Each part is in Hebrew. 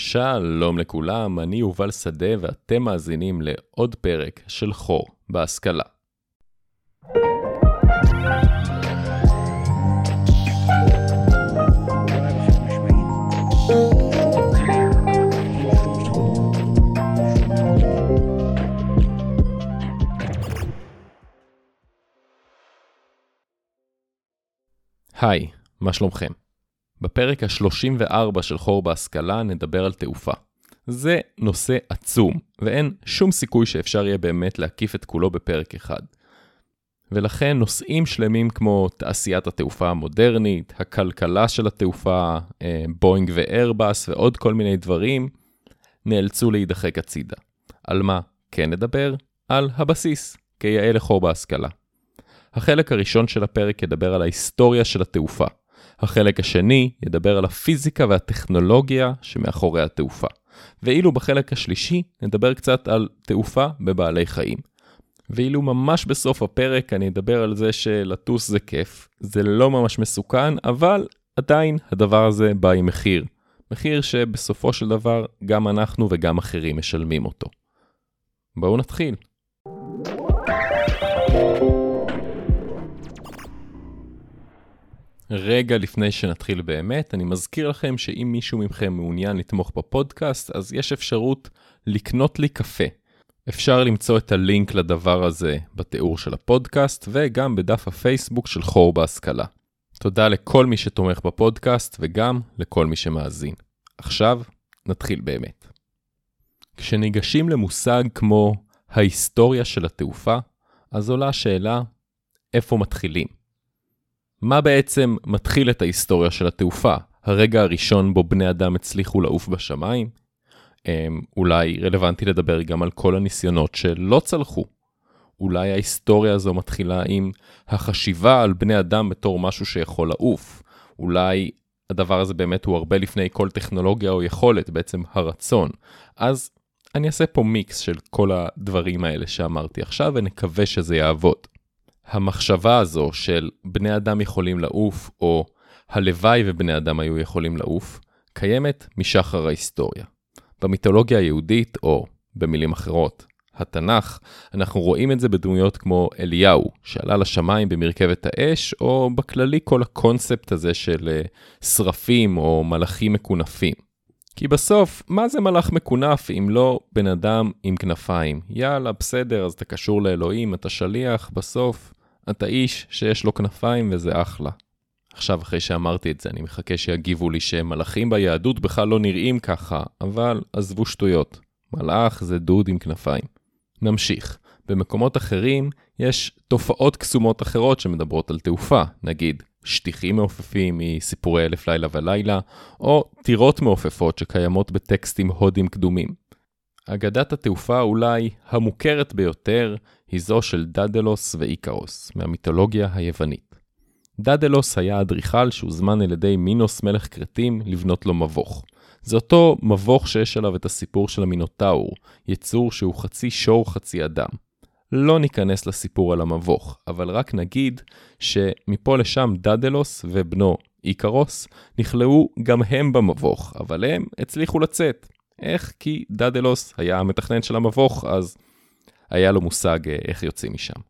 שלום לכולם, אני יובל שדה ואתם מאזינים לעוד פרק של חור בהשכלה. היי, מה שלומכם? בפרק ה-34 של חור בהשכלה נדבר על תעופה. זה נושא עצום, ואין שום סיכוי שאפשר יהיה באמת להקיף את כולו בפרק אחד. ולכן נושאים שלמים כמו תעשיית התעופה המודרנית, הכלכלה של התעופה, אה, בואינג ואיירבאס ועוד כל מיני דברים, נאלצו להידחק הצידה. על מה כן נדבר? על הבסיס, כיאה לחור בהשכלה. החלק הראשון של הפרק ידבר על ההיסטוריה של התעופה. החלק השני ידבר על הפיזיקה והטכנולוגיה שמאחורי התעופה. ואילו בחלק השלישי נדבר קצת על תעופה בבעלי חיים. ואילו ממש בסוף הפרק אני אדבר על זה שלטוס זה כיף, זה לא ממש מסוכן, אבל עדיין הדבר הזה בא עם מחיר. מחיר שבסופו של דבר גם אנחנו וגם אחרים משלמים אותו. בואו נתחיל. רגע לפני שנתחיל באמת, אני מזכיר לכם שאם מישהו מכם מעוניין לתמוך בפודקאסט, אז יש אפשרות לקנות לי קפה. אפשר למצוא את הלינק לדבר הזה בתיאור של הפודקאסט, וגם בדף הפייסבוק של חור בהשכלה. תודה לכל מי שתומך בפודקאסט, וגם לכל מי שמאזין. עכשיו, נתחיל באמת. כשניגשים למושג כמו ההיסטוריה של התעופה, אז עולה השאלה, איפה מתחילים? מה בעצם מתחיל את ההיסטוריה של התעופה? הרגע הראשון בו בני אדם הצליחו לעוף בשמיים? אמ, אולי רלוונטי לדבר גם על כל הניסיונות שלא צלחו. אולי ההיסטוריה הזו מתחילה עם החשיבה על בני אדם בתור משהו שיכול לעוף. אולי הדבר הזה באמת הוא הרבה לפני כל טכנולוגיה או יכולת, בעצם הרצון. אז אני אעשה פה מיקס של כל הדברים האלה שאמרתי עכשיו, ונקווה שזה יעבוד. המחשבה הזו של בני אדם יכולים לעוף, או הלוואי ובני אדם היו יכולים לעוף, קיימת משחר ההיסטוריה. במיתולוגיה היהודית, או במילים אחרות, התנ"ך, אנחנו רואים את זה בדמויות כמו אליהו, שעלה לשמיים במרכבת האש, או בכללי כל הקונספט הזה של אה, שרפים או מלאכים מקונפים. כי בסוף, מה זה מלאך מקונף אם לא בן אדם עם כנפיים? יאללה, בסדר, אז אתה קשור לאלוהים, אתה שליח, בסוף אתה איש שיש לו כנפיים וזה אחלה. עכשיו, אחרי שאמרתי את זה, אני מחכה שיגיבו לי שמלאכים ביהדות בכלל לא נראים ככה, אבל עזבו שטויות. מלאך זה דוד עם כנפיים. נמשיך. במקומות אחרים יש תופעות קסומות אחרות שמדברות על תעופה, נגיד שטיחים מעופפים מסיפורי אלף לילה ולילה, או טירות מעופפות שקיימות בטקסטים הודים קדומים. אגדת התעופה אולי המוכרת ביותר היא זו של דדלוס ואיקרוס, מהמיתולוגיה היוונית. דדלוס היה אדריכל שהוזמן על ידי מינוס מלך כרתים לבנות לו מבוך. זה אותו מבוך שיש עליו את הסיפור של המינוטאור, יצור שהוא חצי שור חצי אדם. לא ניכנס לסיפור על המבוך, אבל רק נגיד שמפה לשם דדלוס ובנו איקרוס נכלאו גם הם במבוך, אבל הם הצליחו לצאת. איך? כי דדלוס היה המתכנן של המבוך, אז היה לו מושג אה, איך יוצאים משם.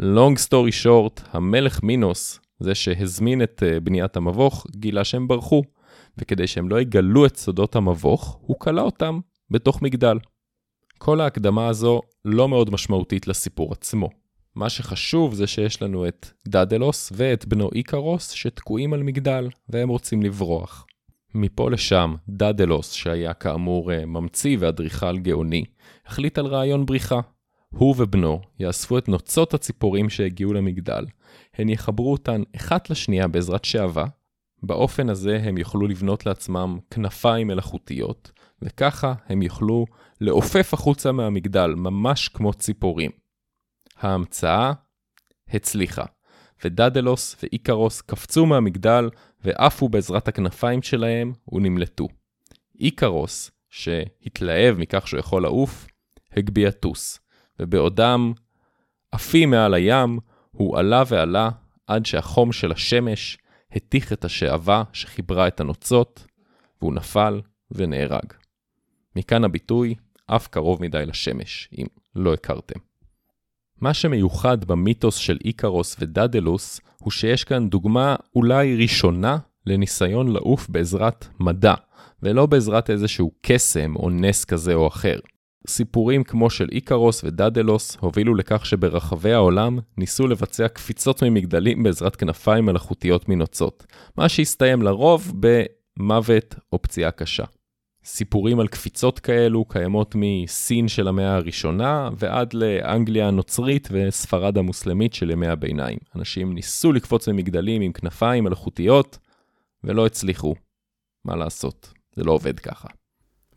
Long story short, המלך מינוס, זה שהזמין את אה, בניית המבוך, גילה שהם ברחו, וכדי שהם לא יגלו את סודות המבוך, הוא כלא אותם בתוך מגדל. כל ההקדמה הזו לא מאוד משמעותית לסיפור עצמו. מה שחשוב זה שיש לנו את דדלוס ואת בנו איקרוס שתקועים על מגדל, והם רוצים לברוח. מפה לשם, דדלוס, שהיה כאמור אה, ממציא ואדריכל גאוני, החליט על רעיון בריחה. הוא ובנו יאספו את נוצות הציפורים שהגיעו למגדל, הן יחברו אותן אחת לשנייה בעזרת שעווה, באופן הזה הם יוכלו לבנות לעצמם כנפיים מלאכותיות, וככה הם יוכלו לעופף החוצה מהמגדל, ממש כמו ציפורים. ההמצאה הצליחה, ודדלוס ואיקרוס קפצו מהמגדל ועפו בעזרת הכנפיים שלהם ונמלטו. איקרוס, שהתלהב מכך שהוא יכול לעוף, הגביה טוס, ובעודם עפים מעל הים, הוא עלה ועלה עד שהחום של השמש התיך את השעווה שחיברה את הנוצות, והוא נפל ונהרג. מכאן הביטוי, אף קרוב מדי לשמש, אם לא הכרתם. מה שמיוחד במיתוס של איקרוס ודדלוס, הוא שיש כאן דוגמה אולי ראשונה לניסיון לעוף בעזרת מדע, ולא בעזרת איזשהו קסם או נס כזה או אחר. סיפורים כמו של איקרוס ודדלוס הובילו לכך שברחבי העולם ניסו לבצע קפיצות ממגדלים בעזרת כנפיים מלאכותיות מנוצות, מה שהסתיים לרוב במוות או פציעה קשה. סיפורים על קפיצות כאלו קיימות מסין של המאה הראשונה ועד לאנגליה הנוצרית וספרד המוסלמית של ימי הביניים. אנשים ניסו לקפוץ ממגדלים עם כנפיים מלאכותיות ולא הצליחו. מה לעשות, זה לא עובד ככה.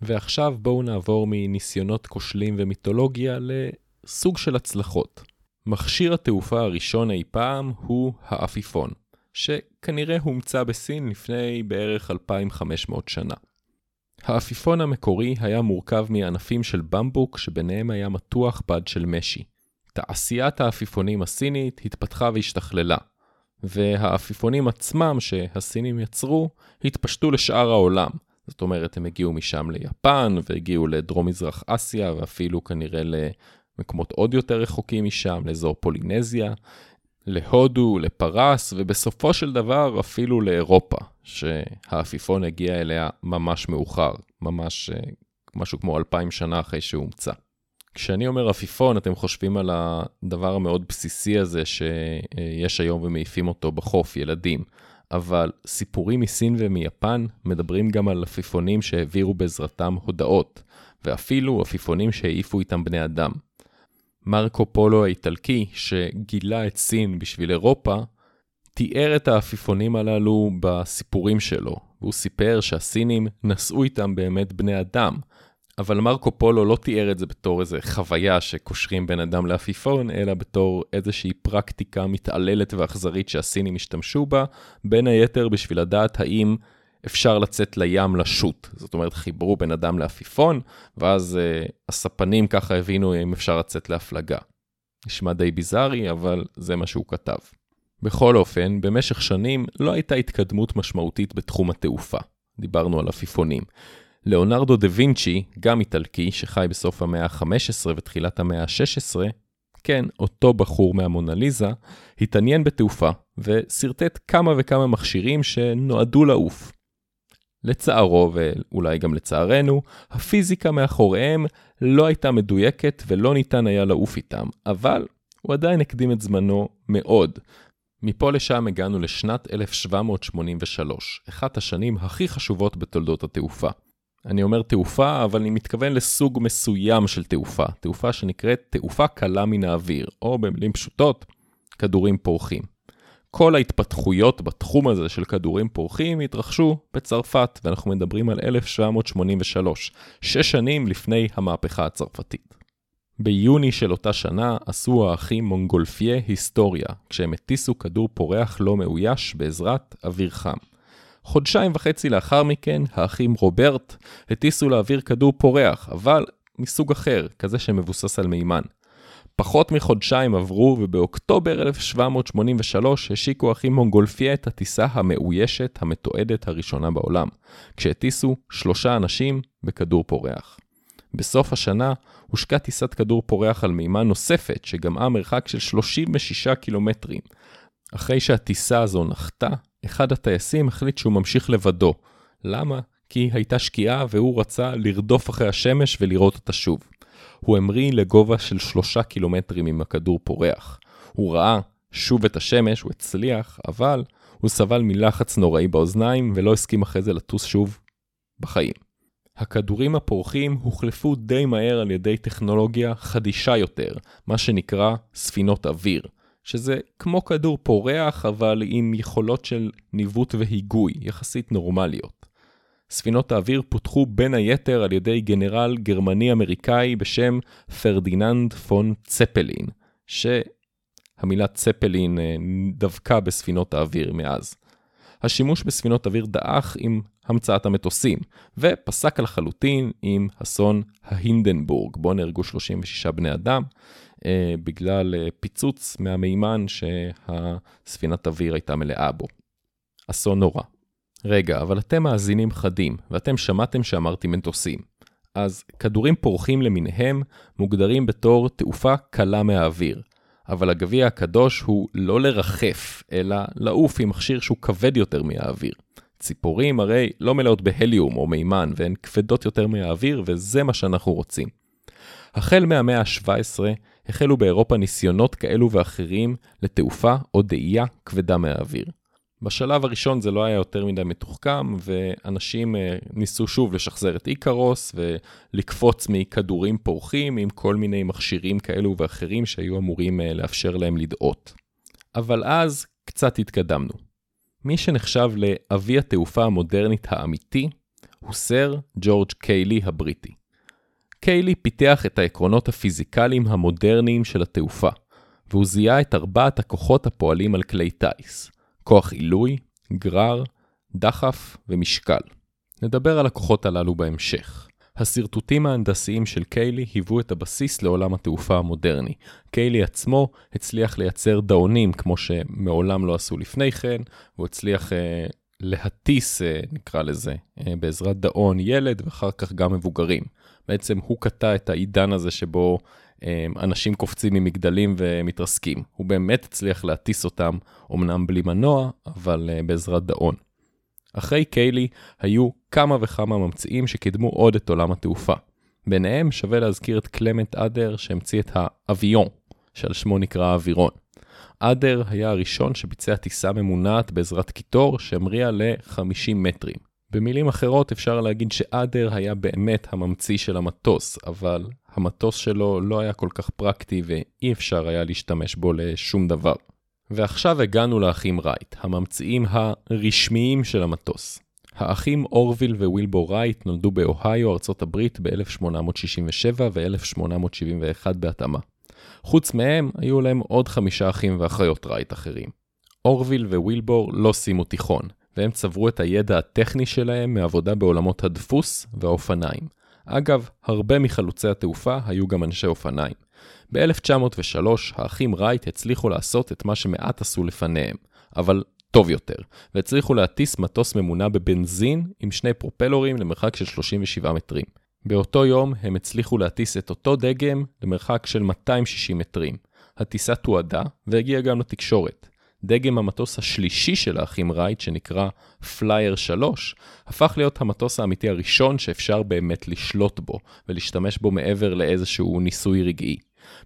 ועכשיו בואו נעבור מניסיונות כושלים ומיתולוגיה לסוג של הצלחות. מכשיר התעופה הראשון אי פעם הוא האפיפון, שכנראה הומצא בסין לפני בערך 2,500 שנה. האפיפון המקורי היה מורכב מענפים של במבוק שביניהם היה מתוח בד של משי. תעשיית העפיפונים הסינית התפתחה והשתכללה, והעפיפונים עצמם שהסינים יצרו התפשטו לשאר העולם. זאת אומרת, הם הגיעו משם ליפן, והגיעו לדרום-מזרח אסיה, ואפילו כנראה למקומות עוד יותר רחוקים משם, לאזור פולינזיה, להודו, לפרס, ובסופו של דבר אפילו לאירופה, שהעפיפון הגיע אליה ממש מאוחר, ממש אה, משהו כמו אלפיים שנה אחרי שהוא הומצא. כשאני אומר עפיפון, אתם חושבים על הדבר המאוד בסיסי הזה שיש היום ומעיפים אותו בחוף, ילדים. אבל סיפורים מסין ומיפן מדברים גם על עפיפונים שהעבירו בעזרתם הודעות, ואפילו עפיפונים שהעיפו איתם בני אדם. מרקו פולו האיטלקי, שגילה את סין בשביל אירופה, תיאר את העפיפונים הללו בסיפורים שלו, והוא סיפר שהסינים נשאו איתם באמת בני אדם, אבל מרקו פולו לא תיאר את זה בתור איזה חוויה שקושרים בן אדם לעפיפון, אלא בתור איזושהי פרקטיקה מתעללת ואכזרית שהסינים השתמשו בה, בין היתר בשביל לדעת האם אפשר לצאת לים לשוט. זאת אומרת, חיברו בן אדם לעפיפון, ואז uh, הספנים ככה הבינו אם אפשר לצאת להפלגה. נשמע די ביזארי, אבל זה מה שהוא כתב. בכל אופן, במשך שנים לא הייתה התקדמות משמעותית בתחום התעופה. דיברנו על עפיפונים. ליאונרדו דה וינצ'י, גם איטלקי, שחי בסוף המאה ה-15 ותחילת המאה ה-16, כן, אותו בחור מהמונליזה, התעניין בתעופה, ושרטט כמה וכמה מכשירים שנועדו לעוף. לצערו, ואולי גם לצערנו, הפיזיקה מאחוריהם לא הייתה מדויקת ולא ניתן היה לעוף איתם, אבל הוא עדיין הקדים את זמנו מאוד. מפה לשם הגענו לשנת 1783, אחת השנים הכי חשובות בתולדות התעופה. אני אומר תעופה, אבל אני מתכוון לסוג מסוים של תעופה, תעופה שנקראת תעופה קלה מן האוויר, או במילים פשוטות, כדורים פורחים. כל ההתפתחויות בתחום הזה של כדורים פורחים התרחשו בצרפת, ואנחנו מדברים על 1783, שש שנים לפני המהפכה הצרפתית. ביוני של אותה שנה עשו האחים מונגולפיה היסטוריה, כשהם הטיסו כדור פורח לא מאויש בעזרת אוויר חם. חודשיים וחצי לאחר מכן, האחים רוברט הטיסו לאוויר כדור פורח, אבל מסוג אחר, כזה שמבוסס על מימן. פחות מחודשיים עברו, ובאוקטובר 1783 השיקו האחים מונגולפיה את הטיסה המאוישת המתועדת הראשונה בעולם, כשהטיסו שלושה אנשים בכדור פורח. בסוף השנה הושקה טיסת כדור פורח על מימן נוספת, שגמעה מרחק של 36 קילומטרים. אחרי שהטיסה הזו נחתה, אחד הטייסים החליט שהוא ממשיך לבדו. למה? כי הייתה שקיעה והוא רצה לרדוף אחרי השמש ולראות אותה שוב. הוא המריא לגובה של שלושה קילומטרים עם הכדור פורח. הוא ראה שוב את השמש, הוא הצליח, אבל הוא סבל מלחץ נוראי באוזניים ולא הסכים אחרי זה לטוס שוב בחיים. הכדורים הפורחים הוחלפו די מהר על ידי טכנולוגיה חדישה יותר, מה שנקרא ספינות אוויר. שזה כמו כדור פורח, אבל עם יכולות של ניווט והיגוי, יחסית נורמליות. ספינות האוויר פותחו בין היתר על ידי גנרל גרמני-אמריקאי בשם פרדיננד פון צפלין, שהמילה צפלין אה, דבקה בספינות האוויר מאז. השימוש בספינות אוויר דעך עם המצאת המטוסים, ופסק לחלוטין עם אסון ההינדנבורג, בו נהרגו 36 בני אדם, בגלל אה, פיצוץ מהמימן שהספינת אוויר הייתה מלאה בו. אסון נורא. רגע, אבל אתם מאזינים חדים, ואתם שמעתם שאמרתי מטוסים. אז כדורים פורחים למיניהם מוגדרים בתור תעופה קלה מהאוויר. אבל הגביע הקדוש הוא לא לרחף, אלא לעוף עם מכשיר שהוא כבד יותר מהאוויר. ציפורים הרי לא מלאות בהליום או מימן, והן כבדות יותר מהאוויר, וזה מה שאנחנו רוצים. החל מהמאה ה-17 החלו באירופה ניסיונות כאלו ואחרים לתעופה או דאייה כבדה מהאוויר. בשלב הראשון זה לא היה יותר מדי מתוחכם, ואנשים אה, ניסו שוב לשחזר את איקרוס ולקפוץ מכדורים פורחים עם כל מיני מכשירים כאלו ואחרים שהיו אמורים אה, לאפשר להם לדאות. אבל אז קצת התקדמנו. מי שנחשב לאבי התעופה המודרנית האמיתי הוא סר ג'ורג' קיילי הבריטי. קיילי פיתח את העקרונות הפיזיקליים המודרניים של התעופה, והוא זיהה את ארבעת הכוחות הפועלים על כלי טיס. כוח עילוי, גרר, דחף ומשקל. נדבר על הכוחות הללו בהמשך. השרטוטים ההנדסיים של קיילי היוו את הבסיס לעולם התעופה המודרני. קיילי עצמו הצליח לייצר דאונים כמו שמעולם לא עשו לפני כן, הוא הצליח אה, להטיס, אה, נקרא לזה, אה, בעזרת דאון ילד ואחר כך גם מבוגרים. בעצם הוא קטע את העידן הזה שבו אמ, אנשים קופצים ממגדלים ומתרסקים. הוא באמת הצליח להטיס אותם, אמנם בלי מנוע, אבל אה, בעזרת דאון. אחרי קיילי היו כמה וכמה ממציאים שקידמו עוד את עולם התעופה. ביניהם שווה להזכיר את קלמנט אדר שהמציא את האביון, שעל שמו נקרא האווירון. אדר היה הראשון שביצע טיסה ממונעת בעזרת קיטור שהמריאה ל-50 מטרים. במילים אחרות אפשר להגיד שאדר היה באמת הממציא של המטוס, אבל המטוס שלו לא היה כל כך פרקטי ואי אפשר היה להשתמש בו לשום דבר. ועכשיו הגענו לאחים רייט, הממציאים הרשמיים של המטוס. האחים אורוויל ווילבור רייט נולדו באוהיו, ארצות הברית, ב-1867 ו-1871 בהתאמה. חוץ מהם, היו להם עוד חמישה אחים ואחיות רייט אחרים. אורוויל ווילבור לא סיימו תיכון, והם צברו את הידע הטכני שלהם מעבודה בעולמות הדפוס והאופניים. אגב, הרבה מחלוצי התעופה היו גם אנשי אופניים. ב-1903 האחים רייט הצליחו לעשות את מה שמעט עשו לפניהם, אבל טוב יותר, והצליחו להטיס מטוס ממונע בבנזין עם שני פרופלורים למרחק של 37 מטרים. באותו יום הם הצליחו להטיס את אותו דגם למרחק של 260 מטרים. הטיסה תועדה והגיעה גם לתקשורת. דגם המטוס השלישי של האחים רייט, שנקרא פלייר 3, הפך להיות המטוס האמיתי הראשון שאפשר באמת לשלוט בו, ולהשתמש בו מעבר לאיזשהו ניסוי רגעי.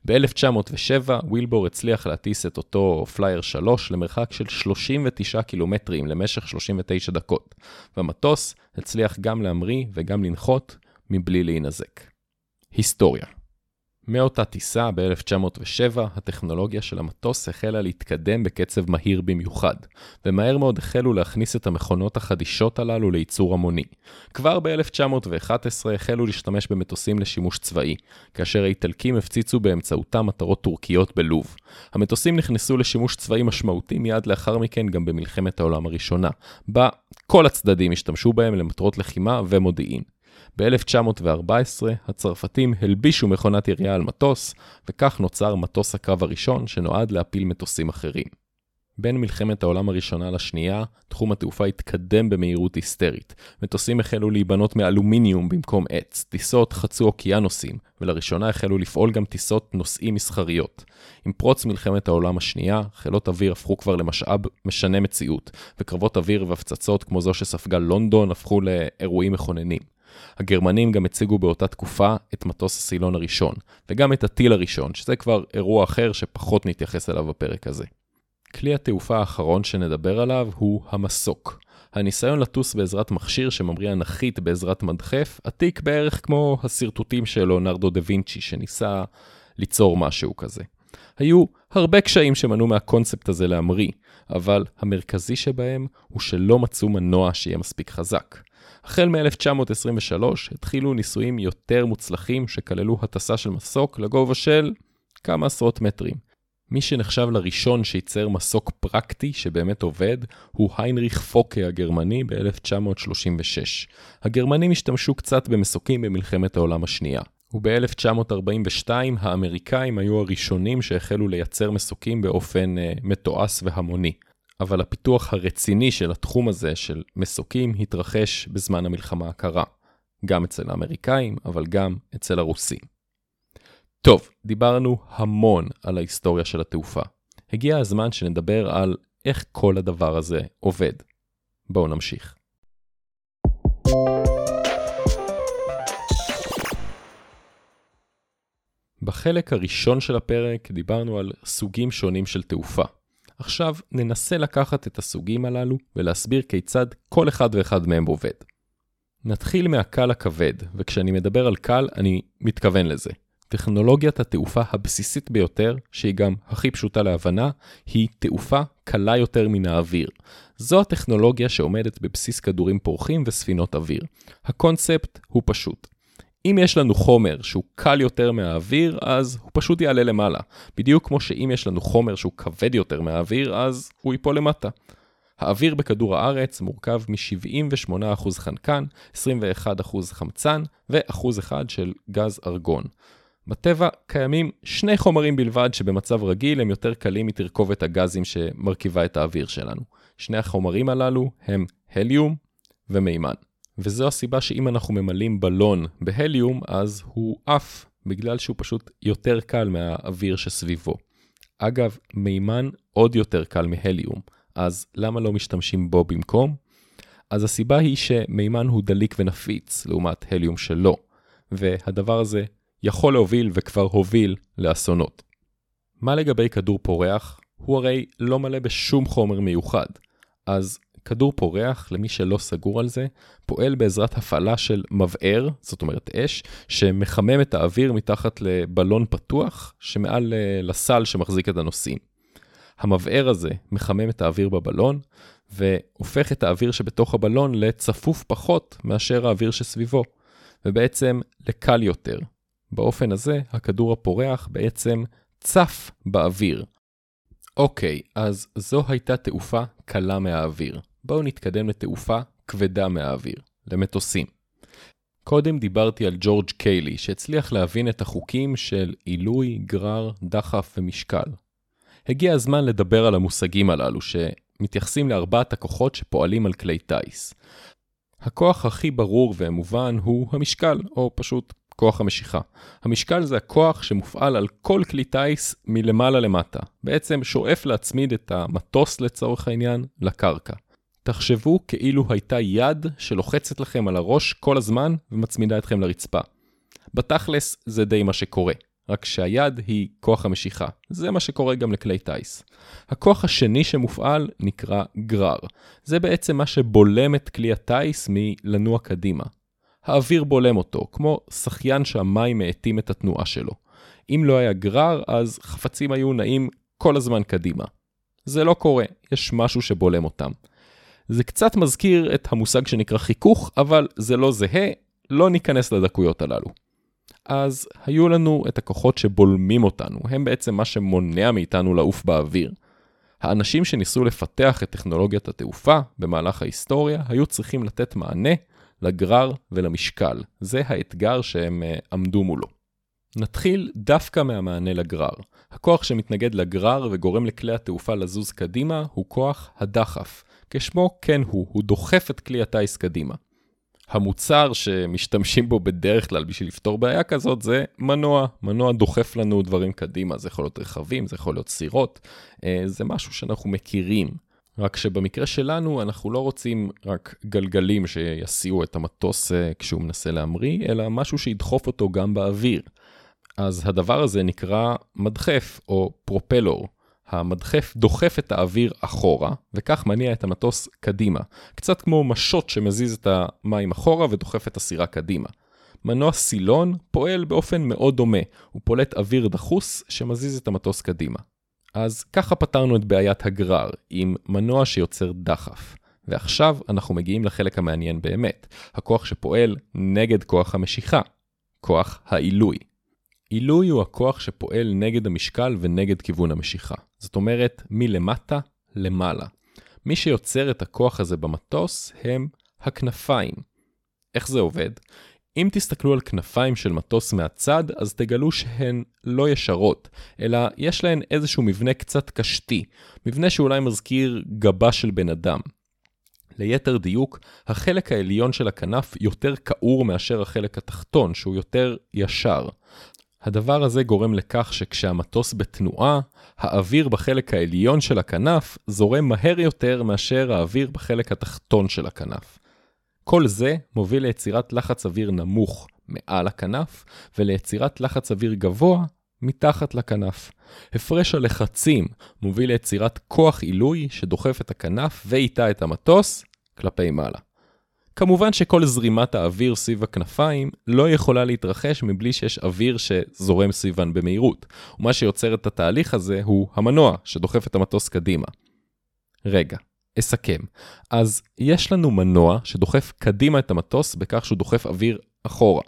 ב-1907 ווילבור הצליח להטיס את אותו פלייר 3 למרחק של 39 קילומטרים למשך 39 דקות, והמטוס הצליח גם להמריא וגם לנחות מבלי להינזק. היסטוריה מאותה טיסה ב-1907, הטכנולוגיה של המטוס החלה להתקדם בקצב מהיר במיוחד, ומהר מאוד החלו להכניס את המכונות החדישות הללו לייצור המוני. כבר ב-1911 החלו להשתמש במטוסים לשימוש צבאי, כאשר האיטלקים הפציצו באמצעותם מטרות טורקיות בלוב. המטוסים נכנסו לשימוש צבאי משמעותי מיד לאחר מכן גם במלחמת העולם הראשונה, בה כל הצדדים השתמשו בהם למטרות לחימה ומודיעין. ב-1914 הצרפתים הלבישו מכונת ירייה על מטוס, וכך נוצר מטוס הקרב הראשון שנועד להפיל מטוסים אחרים. בין מלחמת העולם הראשונה לשנייה, תחום התעופה התקדם במהירות היסטרית. מטוסים החלו להיבנות מאלומיניום במקום עץ, טיסות חצו אוקיינוסים, ולראשונה החלו לפעול גם טיסות נוסעים מסחריות. עם פרוץ מלחמת העולם השנייה, חילות אוויר הפכו כבר למשאב משנה מציאות, וקרבות אוויר והפצצות כמו זו שספגה לונדון הפכו לאירועים מכוננים. הגרמנים גם הציגו באותה תקופה את מטוס הסילון הראשון, וגם את הטיל הראשון, שזה כבר אירוע אחר שפחות נתייחס אליו בפרק הזה. כלי התעופה האחרון שנדבר עליו הוא המסוק. הניסיון לטוס בעזרת מכשיר שממריאה אנכית בעזרת מדחף, עתיק בערך כמו השרטוטים של לאונרדו דה וינצ'י, שניסה ליצור משהו כזה. היו הרבה קשיים שמנעו מהקונספט הזה להמריא, אבל המרכזי שבהם הוא שלא מצאו מנוע שיהיה מספיק חזק. החל מ-1923 התחילו ניסויים יותר מוצלחים שכללו הטסה של מסוק לגובה של כמה עשרות מטרים. מי שנחשב לראשון שייצר מסוק פרקטי שבאמת עובד הוא היינריך פוקה הגרמני ב-1936. הגרמנים השתמשו קצת במסוקים במלחמת העולם השנייה. וב-1942 האמריקאים היו הראשונים שהחלו לייצר מסוקים באופן uh, מתועש והמוני. אבל הפיתוח הרציני של התחום הזה של מסוקים התרחש בזמן המלחמה הקרה, גם אצל האמריקאים, אבל גם אצל הרוסים. טוב, דיברנו המון על ההיסטוריה של התעופה. הגיע הזמן שנדבר על איך כל הדבר הזה עובד. בואו נמשיך. בחלק הראשון של הפרק דיברנו על סוגים שונים של תעופה. עכשיו ננסה לקחת את הסוגים הללו ולהסביר כיצד כל אחד ואחד מהם עובד. נתחיל מהקל הכבד, וכשאני מדבר על קל אני מתכוון לזה. טכנולוגיית התעופה הבסיסית ביותר, שהיא גם הכי פשוטה להבנה, היא תעופה קלה יותר מן האוויר. זו הטכנולוגיה שעומדת בבסיס כדורים פורחים וספינות אוויר. הקונספט הוא פשוט. אם יש לנו חומר שהוא קל יותר מהאוויר, אז הוא פשוט יעלה למעלה. בדיוק כמו שאם יש לנו חומר שהוא כבד יותר מהאוויר, אז הוא ייפול למטה. האוויר בכדור הארץ מורכב מ-78% חנקן, 21% חמצן ו-1% של גז ארגון. בטבע קיימים שני חומרים בלבד שבמצב רגיל הם יותר קלים מתרכובת הגזים שמרכיבה את האוויר שלנו. שני החומרים הללו הם הליום ומימן. וזו הסיבה שאם אנחנו ממלאים בלון בהליום, אז הוא עף, בגלל שהוא פשוט יותר קל מהאוויר שסביבו. אגב, מימן עוד יותר קל מהליום, אז למה לא משתמשים בו במקום? אז הסיבה היא שמימן הוא דליק ונפיץ, לעומת הליום שלא, והדבר הזה יכול להוביל וכבר הוביל לאסונות. מה לגבי כדור פורח? הוא הרי לא מלא בשום חומר מיוחד, אז כדור פורח, למי שלא סגור על זה, פועל בעזרת הפעלה של מבער, זאת אומרת אש, שמחמם את האוויר מתחת לבלון פתוח שמעל אה, לסל שמחזיק את הנוסעים. המבער הזה מחמם את האוויר בבלון, והופך את האוויר שבתוך הבלון לצפוף פחות מאשר האוויר שסביבו, ובעצם לקל יותר. באופן הזה, הכדור הפורח בעצם צף באוויר. אוקיי, אז זו הייתה תעופה קלה מהאוויר. בואו נתקדם לתעופה כבדה מהאוויר, למטוסים. קודם דיברתי על ג'ורג' קיילי, שהצליח להבין את החוקים של עילוי, גרר, דחף ומשקל. הגיע הזמן לדבר על המושגים הללו, שמתייחסים לארבעת הכוחות שפועלים על כלי טיס. הכוח הכי ברור ומובן הוא המשקל, או פשוט כוח המשיכה. המשקל זה הכוח שמופעל על כל כלי טיס מלמעלה למטה. בעצם שואף להצמיד את המטוס לצורך העניין לקרקע. תחשבו כאילו הייתה יד שלוחצת לכם על הראש כל הזמן ומצמידה אתכם לרצפה. בתכלס זה די מה שקורה, רק שהיד היא כוח המשיכה. זה מה שקורה גם לכלי טיס. הכוח השני שמופעל נקרא גרר. זה בעצם מה שבולם את כלי הטיס מלנוע קדימה. האוויר בולם אותו, כמו שחיין שהמים מאטים את התנועה שלו. אם לא היה גרר, אז חפצים היו נעים כל הזמן קדימה. זה לא קורה, יש משהו שבולם אותם. זה קצת מזכיר את המושג שנקרא חיכוך, אבל זה לא זהה, לא ניכנס לדקויות הללו. אז היו לנו את הכוחות שבולמים אותנו, הם בעצם מה שמונע מאיתנו לעוף באוויר. האנשים שניסו לפתח את טכנולוגיית התעופה במהלך ההיסטוריה היו צריכים לתת מענה לגרר ולמשקל. זה האתגר שהם uh, עמדו מולו. נתחיל דווקא מהמענה לגרר. הכוח שמתנגד לגרר וגורם לכלי התעופה לזוז קדימה הוא כוח הדחף. כשמו כן הוא, הוא דוחף את כלי הטיס קדימה. המוצר שמשתמשים בו בדרך כלל בשביל לפתור בעיה כזאת זה מנוע. מנוע דוחף לנו דברים קדימה, זה יכול להיות רכבים, זה יכול להיות סירות, אה, זה משהו שאנחנו מכירים. רק שבמקרה שלנו אנחנו לא רוצים רק גלגלים שיסיעו את המטוס אה, כשהוא מנסה להמריא, אלא משהו שידחוף אותו גם באוויר. אז הדבר הזה נקרא מדחף או פרופלור. המדחף דוחף את האוויר אחורה, וכך מניע את המטוס קדימה. קצת כמו משות שמזיז את המים אחורה ודוחף את הסירה קדימה. מנוע סילון פועל באופן מאוד דומה, הוא פולט אוויר דחוס שמזיז את המטוס קדימה. אז ככה פתרנו את בעיית הגרר, עם מנוע שיוצר דחף. ועכשיו אנחנו מגיעים לחלק המעניין באמת, הכוח שפועל נגד כוח המשיכה, כוח העילוי. עילוי הוא הכוח שפועל נגד המשקל ונגד כיוון המשיכה. זאת אומרת, מלמטה למעלה. מי שיוצר את הכוח הזה במטוס הם הכנפיים. איך זה עובד? אם תסתכלו על כנפיים של מטוס מהצד, אז תגלו שהן לא ישרות, אלא יש להן איזשהו מבנה קצת קשתי, מבנה שאולי מזכיר גבה של בן אדם. ליתר דיוק, החלק העליון של הכנף יותר כעור מאשר החלק התחתון, שהוא יותר ישר. הדבר הזה גורם לכך שכשהמטוס בתנועה, האוויר בחלק העליון של הכנף זורם מהר יותר מאשר האוויר בחלק התחתון של הכנף. כל זה מוביל ליצירת לחץ אוויר נמוך מעל הכנף, וליצירת לחץ אוויר גבוה מתחת לכנף. הפרש הלחצים מוביל ליצירת כוח עילוי שדוחף את הכנף ואיתה את המטוס כלפי מעלה. כמובן שכל זרימת האוויר סביב הכנפיים לא יכולה להתרחש מבלי שיש אוויר שזורם סביבן במהירות, ומה שיוצר את התהליך הזה הוא המנוע שדוחף את המטוס קדימה. רגע, אסכם. אז יש לנו מנוע שדוחף קדימה את המטוס בכך שהוא דוחף אוויר אחורה.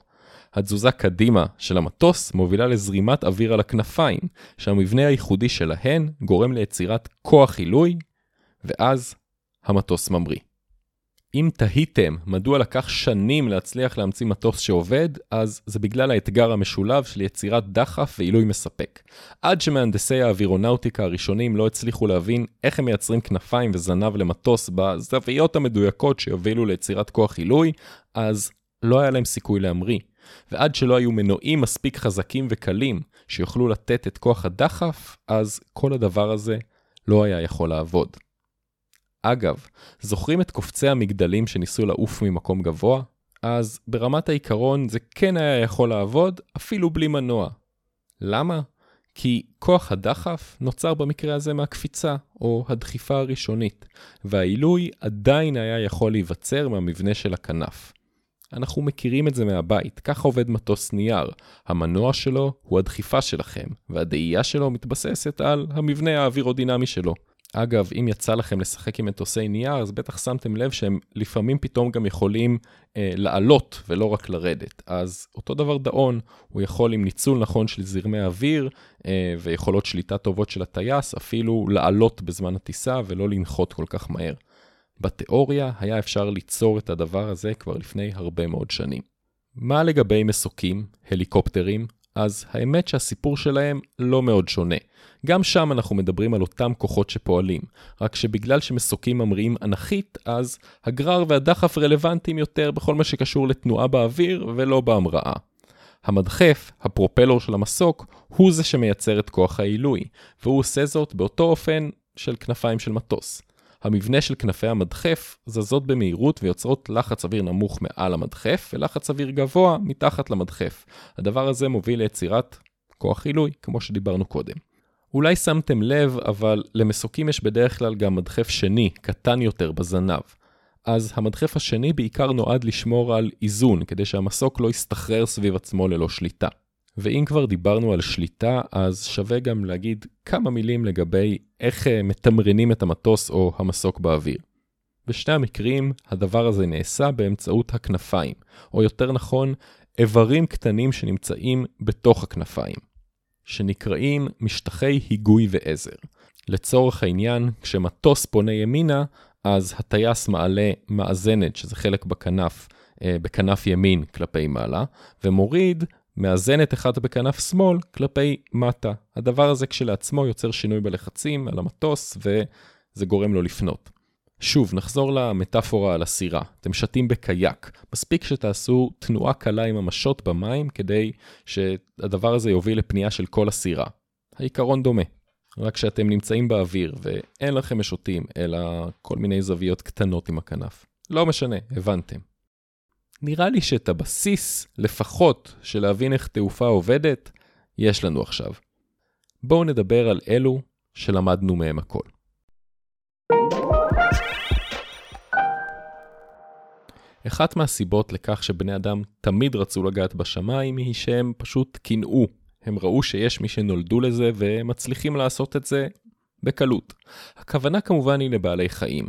התזוזה קדימה של המטוס מובילה לזרימת אוויר על הכנפיים, שהמבנה הייחודי שלהן גורם ליצירת כוח עילוי, ואז המטוס ממריא. אם תהיתם מדוע לקח שנים להצליח להמציא מטוס שעובד, אז זה בגלל האתגר המשולב של יצירת דחף ועילוי מספק. עד שמהנדסי האווירונאוטיקה הראשונים לא הצליחו להבין איך הם מייצרים כנפיים וזנב למטוס בזוויות המדויקות שיובילו ליצירת כוח עילוי, אז לא היה להם סיכוי להמריא. ועד שלא היו מנועים מספיק חזקים וקלים שיוכלו לתת את כוח הדחף, אז כל הדבר הזה לא היה יכול לעבוד. אגב, זוכרים את קופצי המגדלים שניסו לעוף ממקום גבוה? אז ברמת העיקרון זה כן היה יכול לעבוד, אפילו בלי מנוע. למה? כי כוח הדחף נוצר במקרה הזה מהקפיצה, או הדחיפה הראשונית, והעילוי עדיין היה יכול להיווצר מהמבנה של הכנף. אנחנו מכירים את זה מהבית, ככה עובד מטוס נייר. המנוע שלו הוא הדחיפה שלכם, והדאייה שלו מתבססת על המבנה האווירודינמי שלו. אגב, אם יצא לכם לשחק עם מטוסי נייר, אז בטח שמתם לב שהם לפעמים פתאום גם יכולים אה, לעלות ולא רק לרדת. אז אותו דבר דאון, הוא יכול עם ניצול נכון של זרמי אוויר אה, ויכולות שליטה טובות של הטייס, אפילו לעלות בזמן הטיסה ולא לנחות כל כך מהר. בתיאוריה היה אפשר ליצור את הדבר הזה כבר לפני הרבה מאוד שנים. מה לגבי מסוקים, הליקופטרים? אז האמת שהסיפור שלהם לא מאוד שונה. גם שם אנחנו מדברים על אותם כוחות שפועלים, רק שבגלל שמסוקים ממריאים אנכית, אז הגרר והדחף רלוונטיים יותר בכל מה שקשור לתנועה באוויר ולא בהמראה. המדחף, הפרופלור של המסוק, הוא זה שמייצר את כוח העילוי, והוא עושה זאת באותו אופן של כנפיים של מטוס. המבנה של כנפי המדחף זזות במהירות ויוצרות לחץ אוויר נמוך מעל המדחף ולחץ אוויר גבוה מתחת למדחף. הדבר הזה מוביל ליצירת כוח עילוי, כמו שדיברנו קודם. אולי שמתם לב, אבל למסוקים יש בדרך כלל גם מדחף שני, קטן יותר, בזנב. אז המדחף השני בעיקר נועד לשמור על איזון, כדי שהמסוק לא יסתחרר סביב עצמו ללא שליטה. ואם כבר דיברנו על שליטה, אז שווה גם להגיד כמה מילים לגבי איך אה, מתמרנים את המטוס או המסוק באוויר. בשני המקרים, הדבר הזה נעשה באמצעות הכנפיים, או יותר נכון, איברים קטנים שנמצאים בתוך הכנפיים, שנקראים משטחי היגוי ועזר. לצורך העניין, כשמטוס פונה ימינה, אז הטייס מעלה מאזנת, שזה חלק בכנף, אה, בכנף ימין כלפי מעלה, ומוריד מאזנת אחד בכנף שמאל כלפי מטה. הדבר הזה כשלעצמו יוצר שינוי בלחצים על המטוס וזה גורם לו לפנות. שוב, נחזור למטאפורה על הסירה. אתם שתים בקייק. מספיק שתעשו תנועה קלה עם המשות במים כדי שהדבר הזה יוביל לפנייה של כל הסירה. העיקרון דומה. רק שאתם נמצאים באוויר ואין לכם משוטים, אלא כל מיני זוויות קטנות עם הכנף. לא משנה, הבנתם. נראה לי שאת הבסיס, לפחות, של להבין איך תעופה עובדת, יש לנו עכשיו. בואו נדבר על אלו שלמדנו מהם הכל. אחת מהסיבות לכך שבני אדם תמיד רצו לגעת בשמיים היא שהם פשוט קינאו. הם ראו שיש מי שנולדו לזה ומצליחים לעשות את זה בקלות. הכוונה כמובן היא לבעלי חיים.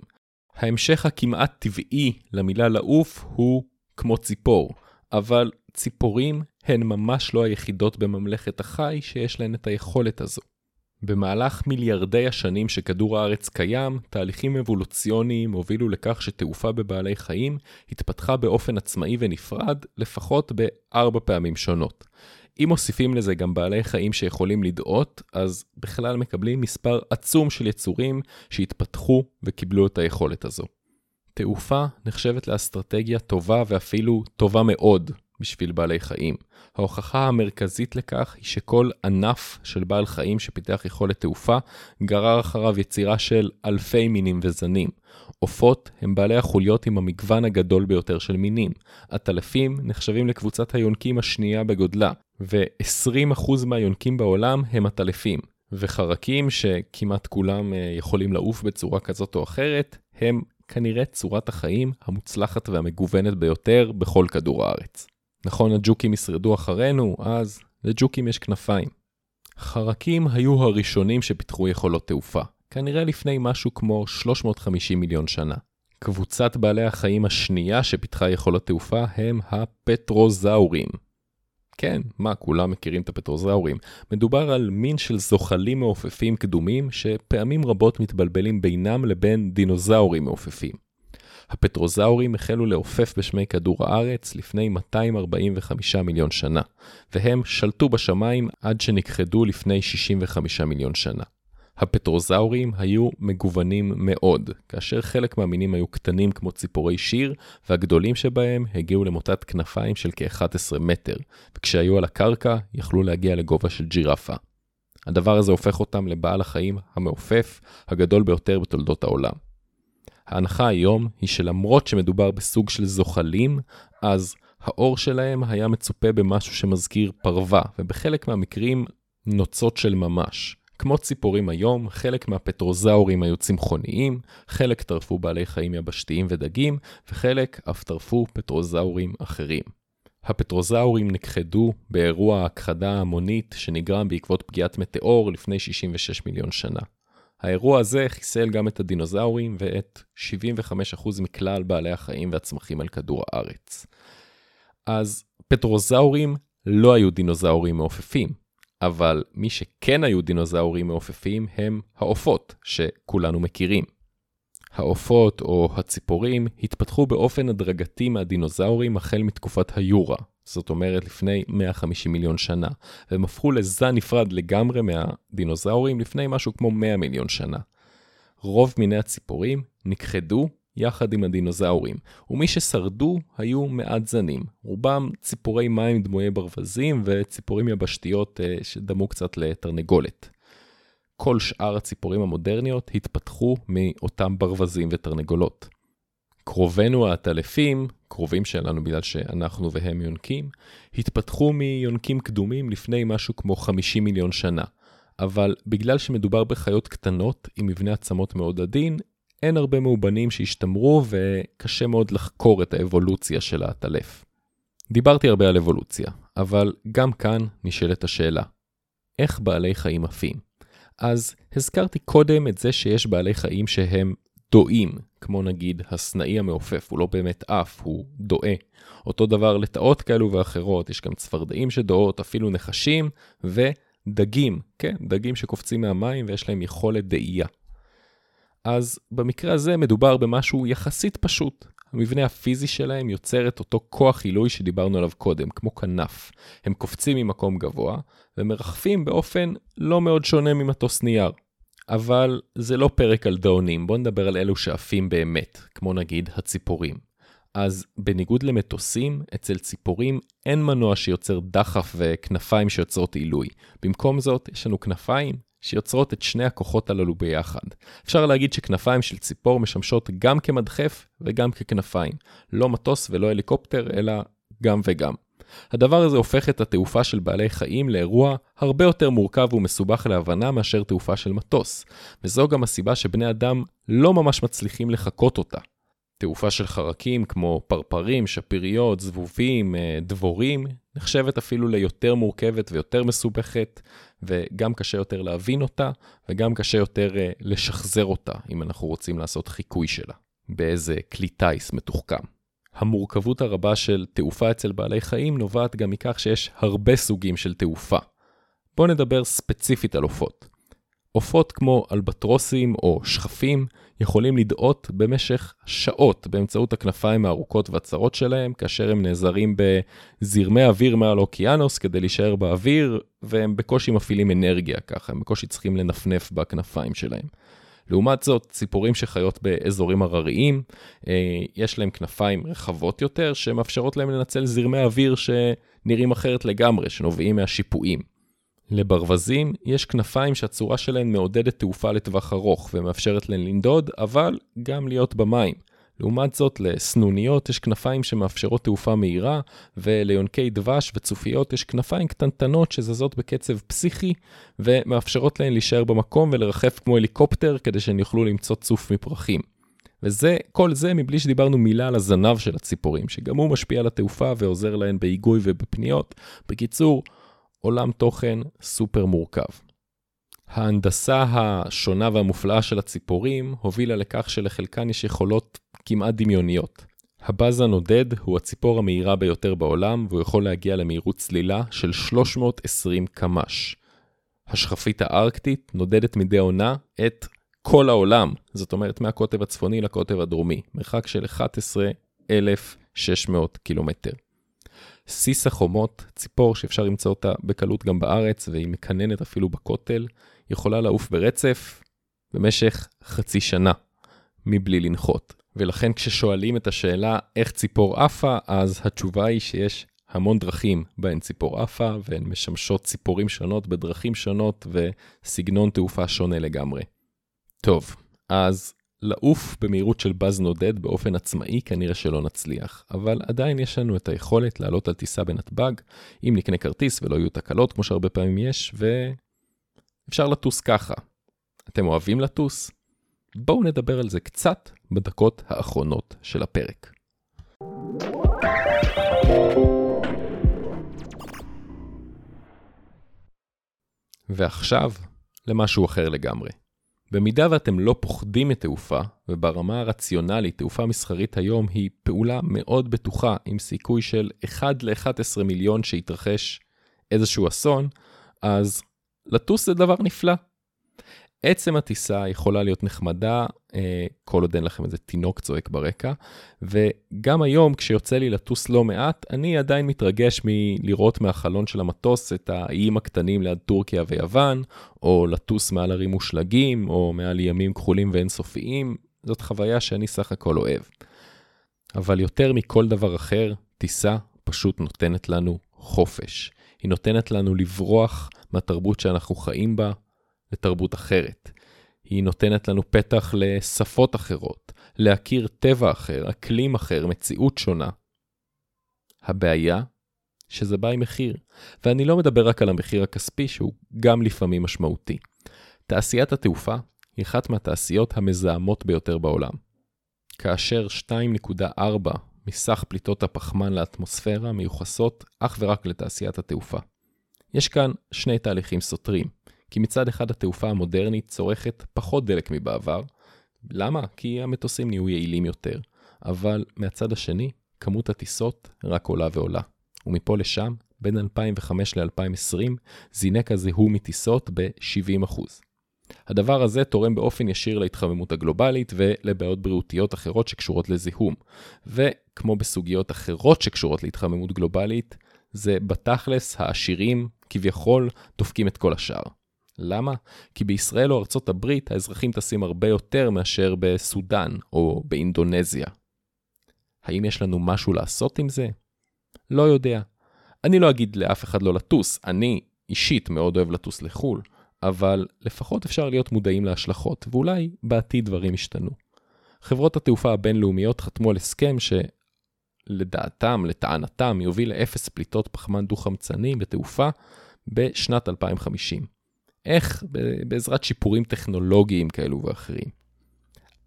ההמשך הכמעט טבעי למילה לעוף הוא כמו ציפור, אבל ציפורים הן ממש לא היחידות בממלכת החי שיש להן את היכולת הזו. במהלך מיליארדי השנים שכדור הארץ קיים, תהליכים אבולוציוניים הובילו לכך שתעופה בבעלי חיים התפתחה באופן עצמאי ונפרד לפחות בארבע פעמים שונות. אם מוסיפים לזה גם בעלי חיים שיכולים לדאות, אז בכלל מקבלים מספר עצום של יצורים שהתפתחו וקיבלו את היכולת הזו. תעופה נחשבת לאסטרטגיה טובה ואפילו טובה מאוד בשביל בעלי חיים. ההוכחה המרכזית לכך היא שכל ענף של בעל חיים שפיתח יכולת תעופה גרר אחריו יצירה של אלפי מינים וזנים. עופות הם בעלי החוליות עם המגוון הגדול ביותר של מינים. עטלפים נחשבים לקבוצת היונקים השנייה בגודלה, ו-20% מהיונקים בעולם הם עטלפים. וחרקים, שכמעט כולם אה, יכולים לעוף בצורה כזאת או אחרת, הם כנראה צורת החיים המוצלחת והמגוונת ביותר בכל כדור הארץ. נכון, הג'וקים ישרדו אחרינו, אז לג'וקים יש כנפיים. חרקים היו הראשונים שפיתחו יכולות תעופה, כנראה לפני משהו כמו 350 מיליון שנה. קבוצת בעלי החיים השנייה שפיתחה יכולות תעופה הם הפטרוזאורים. כן, מה, כולם מכירים את הפטרוזאורים. מדובר על מין של זוחלים מעופפים קדומים שפעמים רבות מתבלבלים בינם לבין דינוזאורים מעופפים. הפטרוזאורים החלו לעופף בשמי כדור הארץ לפני 245 מיליון שנה, והם שלטו בשמיים עד שנכחדו לפני 65 מיליון שנה. הפטרוזאורים היו מגוונים מאוד, כאשר חלק מהמינים היו קטנים כמו ציפורי שיר, והגדולים שבהם הגיעו למוטת כנפיים של כ-11 מטר, וכשהיו על הקרקע יכלו להגיע לגובה של ג'ירפה. הדבר הזה הופך אותם לבעל החיים המעופף הגדול ביותר בתולדות העולם. ההנחה היום היא שלמרות שמדובר בסוג של זוחלים, אז האור שלהם היה מצופה במשהו שמזכיר פרווה, ובחלק מהמקרים נוצות של ממש. כמו ציפורים היום, חלק מהפטרוזאורים היו צמחוניים, חלק טרפו בעלי חיים יבשתיים ודגים, וחלק אף טרפו פטרוזאורים אחרים. הפטרוזאורים נכחדו באירוע ההכחדה ההמונית שנגרם בעקבות פגיעת מטאור לפני 66 מיליון שנה. האירוע הזה חיסל גם את הדינוזאורים ואת 75% מכלל בעלי החיים והצמחים על כדור הארץ. אז פטרוזאורים לא היו דינוזאורים מעופפים, אבל מי שכן היו דינוזאורים מעופפים הם העופות, שכולנו מכירים. העופות או הציפורים התפתחו באופן הדרגתי מהדינוזאורים החל מתקופת היורה, זאת אומרת לפני 150 מיליון שנה, והם הפכו לזן נפרד לגמרי מהדינוזאורים לפני משהו כמו 100 מיליון שנה. רוב מיני הציפורים נכחדו יחד עם הדינוזאורים, ומי ששרדו היו מעט זנים, רובם ציפורי מים דמויי ברווזים וציפורים יבשתיות אה, שדמו קצת לתרנגולת. כל שאר הציפורים המודרניות התפתחו מאותם ברווזים ותרנגולות. קרובינו העטלפים, קרובים שלנו בגלל שאנחנו והם יונקים, התפתחו מיונקים קדומים לפני משהו כמו 50 מיליון שנה. אבל בגלל שמדובר בחיות קטנות עם מבנה עצמות מאוד עדין, אין הרבה מאובנים שהשתמרו וקשה מאוד לחקור את האבולוציה של העטלף. דיברתי הרבה על אבולוציה, אבל גם כאן נשאלת השאלה, איך בעלי חיים עפים? אז הזכרתי קודם את זה שיש בעלי חיים שהם דועים, כמו נגיד הסנאי המעופף, הוא לא באמת עף, הוא דועה. אותו דבר לטאות כאלו ואחרות, יש גם צפרדעים שדועות, אפילו נחשים, ודגים, כן, דגים שקופצים מהמים ויש להם יכולת דאייה. אז במקרה הזה מדובר במשהו יחסית פשוט. המבנה הפיזי שלהם יוצר את אותו כוח עילוי שדיברנו עליו קודם, כמו כנף. הם קופצים ממקום גבוה, ומרחפים באופן לא מאוד שונה ממטוס נייר. אבל זה לא פרק על דאונים, בואו נדבר על אלו שעפים באמת, כמו נגיד הציפורים. אז בניגוד למטוסים, אצל ציפורים אין מנוע שיוצר דחף וכנפיים שיוצרות עילוי. במקום זאת, יש לנו כנפיים שיוצרות את שני הכוחות הללו ביחד. אפשר להגיד שכנפיים של ציפור משמשות גם כמדחף וגם ככנפיים. לא מטוס ולא הליקופטר, אלא גם וגם. הדבר הזה הופך את התעופה של בעלי חיים לאירוע הרבה יותר מורכב ומסובך להבנה מאשר תעופה של מטוס, וזו גם הסיבה שבני אדם לא ממש מצליחים לחקות אותה. תעופה של חרקים כמו פרפרים, שפיריות, זבובים, אה, דבורים, נחשבת אפילו ליותר מורכבת ויותר מסובכת, וגם קשה יותר להבין אותה, וגם קשה יותר אה, לשחזר אותה, אם אנחנו רוצים לעשות חיקוי שלה, באיזה כלי טיס מתוחכם. המורכבות הרבה של תעופה אצל בעלי חיים נובעת גם מכך שיש הרבה סוגים של תעופה. בואו נדבר ספציפית על עופות. עופות כמו אלבטרוסים או שכפים יכולים לדאות במשך שעות באמצעות הכנפיים הארוכות והצרות שלהם, כאשר הם נעזרים בזרמי אוויר מעל האוקיינוס כדי להישאר באוויר, והם בקושי מפעילים אנרגיה ככה, הם בקושי צריכים לנפנף בכנפיים שלהם. לעומת זאת, ציפורים שחיות באזורים הרריים, אה, יש להם כנפיים רחבות יותר, שמאפשרות להם לנצל זרמי אוויר שנראים אחרת לגמרי, שנובעים מהשיפועים. לברווזים יש כנפיים שהצורה שלהן מעודדת תעופה לטווח ארוך ומאפשרת להן לנדוד, אבל גם להיות במים. לעומת זאת, לסנוניות יש כנפיים שמאפשרות תעופה מהירה, וליונקי דבש וצופיות יש כנפיים קטנטנות שזזות בקצב פסיכי, ומאפשרות להן להישאר במקום ולרחף כמו הליקופטר כדי שהן יוכלו למצוא צוף מפרחים. וזה, כל זה מבלי שדיברנו מילה על הזנב של הציפורים, שגם הוא משפיע על התעופה ועוזר להן בהיגוי ובפניות. בקיצור, עולם תוכן סופר מורכב. ההנדסה השונה והמופלאה של הציפורים הובילה לכך שלחלקן יש יכולות כמעט דמיוניות. הבאז הנודד הוא הציפור המהירה ביותר בעולם והוא יכול להגיע למהירות צלילה של 320 קמ"ש. השכפית הארקטית נודדת מדי עונה את כל העולם, זאת אומרת מהקוטב הצפוני לקוטב הדרומי, מרחק של 11,600 קילומטר. סיס החומות, ציפור שאפשר למצוא אותה בקלות גם בארץ והיא מקננת אפילו בכותל, יכולה לעוף ברצף במשך חצי שנה, מבלי לנחות. ולכן כששואלים את השאלה איך ציפור עפה, אז התשובה היא שיש המון דרכים בהן ציפור עפה, והן משמשות ציפורים שונות בדרכים שונות וסגנון תעופה שונה לגמרי. טוב, אז לעוף במהירות של באז נודד באופן עצמאי כנראה שלא נצליח, אבל עדיין יש לנו את היכולת לעלות על טיסה בנתב"ג, אם נקנה כרטיס ולא יהיו תקלות כמו שהרבה פעמים יש, ואפשר לטוס ככה. אתם אוהבים לטוס? בואו נדבר על זה קצת בדקות האחרונות של הפרק. ועכשיו למשהו אחר לגמרי. במידה ואתם לא פוחדים מתעופה, וברמה הרציונלית, תעופה מסחרית היום היא פעולה מאוד בטוחה, עם סיכוי של 1 ל-11 מיליון שיתרחש איזשהו אסון, אז לטוס זה דבר נפלא. עצם הטיסה יכולה להיות נחמדה, אה, כל עוד אין לכם איזה תינוק צועק ברקע, וגם היום כשיוצא לי לטוס לא מעט, אני עדיין מתרגש מלראות מהחלון של המטוס את האיים הקטנים ליד טורקיה ויוון, או לטוס מעל ערים מושלגים, או מעל ימים כחולים ואינסופיים, זאת חוויה שאני סך הכל אוהב. אבל יותר מכל דבר אחר, טיסה פשוט נותנת לנו חופש. היא נותנת לנו לברוח מהתרבות שאנחנו חיים בה, לתרבות אחרת. היא נותנת לנו פתח לשפות אחרות, להכיר טבע אחר, אקלים אחר, מציאות שונה. הבעיה, שזה בא עם מחיר. ואני לא מדבר רק על המחיר הכספי, שהוא גם לפעמים משמעותי. תעשיית התעופה היא אחת מהתעשיות המזהמות ביותר בעולם. כאשר 2.4 מסך פליטות הפחמן לאטמוספירה מיוחסות אך ורק לתעשיית התעופה. יש כאן שני תהליכים סותרים. כי מצד אחד התעופה המודרנית צורכת פחות דלק מבעבר. למה? כי המטוסים נהיו יעילים יותר. אבל מהצד השני, כמות הטיסות רק עולה ועולה. ומפה לשם, בין 2005 ל-2020, זינק הזיהום מטיסות ב-70%. הדבר הזה תורם באופן ישיר להתחממות הגלובלית ולבעיות בריאותיות אחרות שקשורות לזיהום. וכמו בסוגיות אחרות שקשורות להתחממות גלובלית, זה בתכלס העשירים כביכול דופקים את כל השאר. למה? כי בישראל או ארצות הברית האזרחים טסים הרבה יותר מאשר בסודאן או באינדונזיה. האם יש לנו משהו לעשות עם זה? לא יודע. אני לא אגיד לאף אחד לא לטוס, אני אישית מאוד אוהב לטוס לחו"ל, אבל לפחות אפשר להיות מודעים להשלכות, ואולי בעתיד דברים ישתנו. חברות התעופה הבינלאומיות חתמו על הסכם שלדעתם, לטענתם, יוביל לאפס פליטות פחמן דו-חמצני בתעופה בשנת 2050. איך? בעזרת שיפורים טכנולוגיים כאלו ואחרים.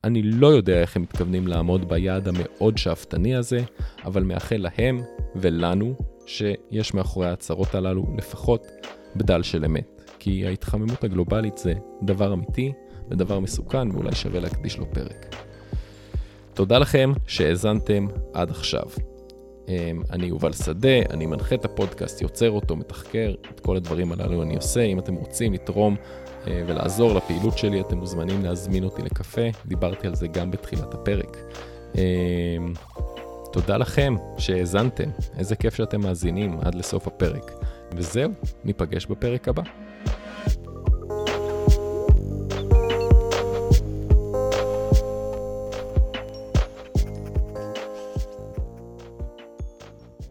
אני לא יודע איך הם מתכוונים לעמוד ביעד המאוד שאפתני הזה, אבל מאחל להם ולנו שיש מאחורי ההצהרות הללו לפחות בדל של אמת. כי ההתחממות הגלובלית זה דבר אמיתי ודבר מסוכן ואולי שווה להקדיש לו פרק. תודה לכם שהאזנתם עד עכשיו. אני יובל שדה, אני מנחה את הפודקאסט, יוצר אותו, מתחקר, את כל הדברים הללו אני עושה. אם אתם רוצים לתרום ולעזור לפעילות שלי, אתם מוזמנים להזמין אותי לקפה, דיברתי על זה גם בתחילת הפרק. תודה לכם שהאזנתם, איזה כיף שאתם מאזינים עד לסוף הפרק. וזהו, ניפגש בפרק הבא.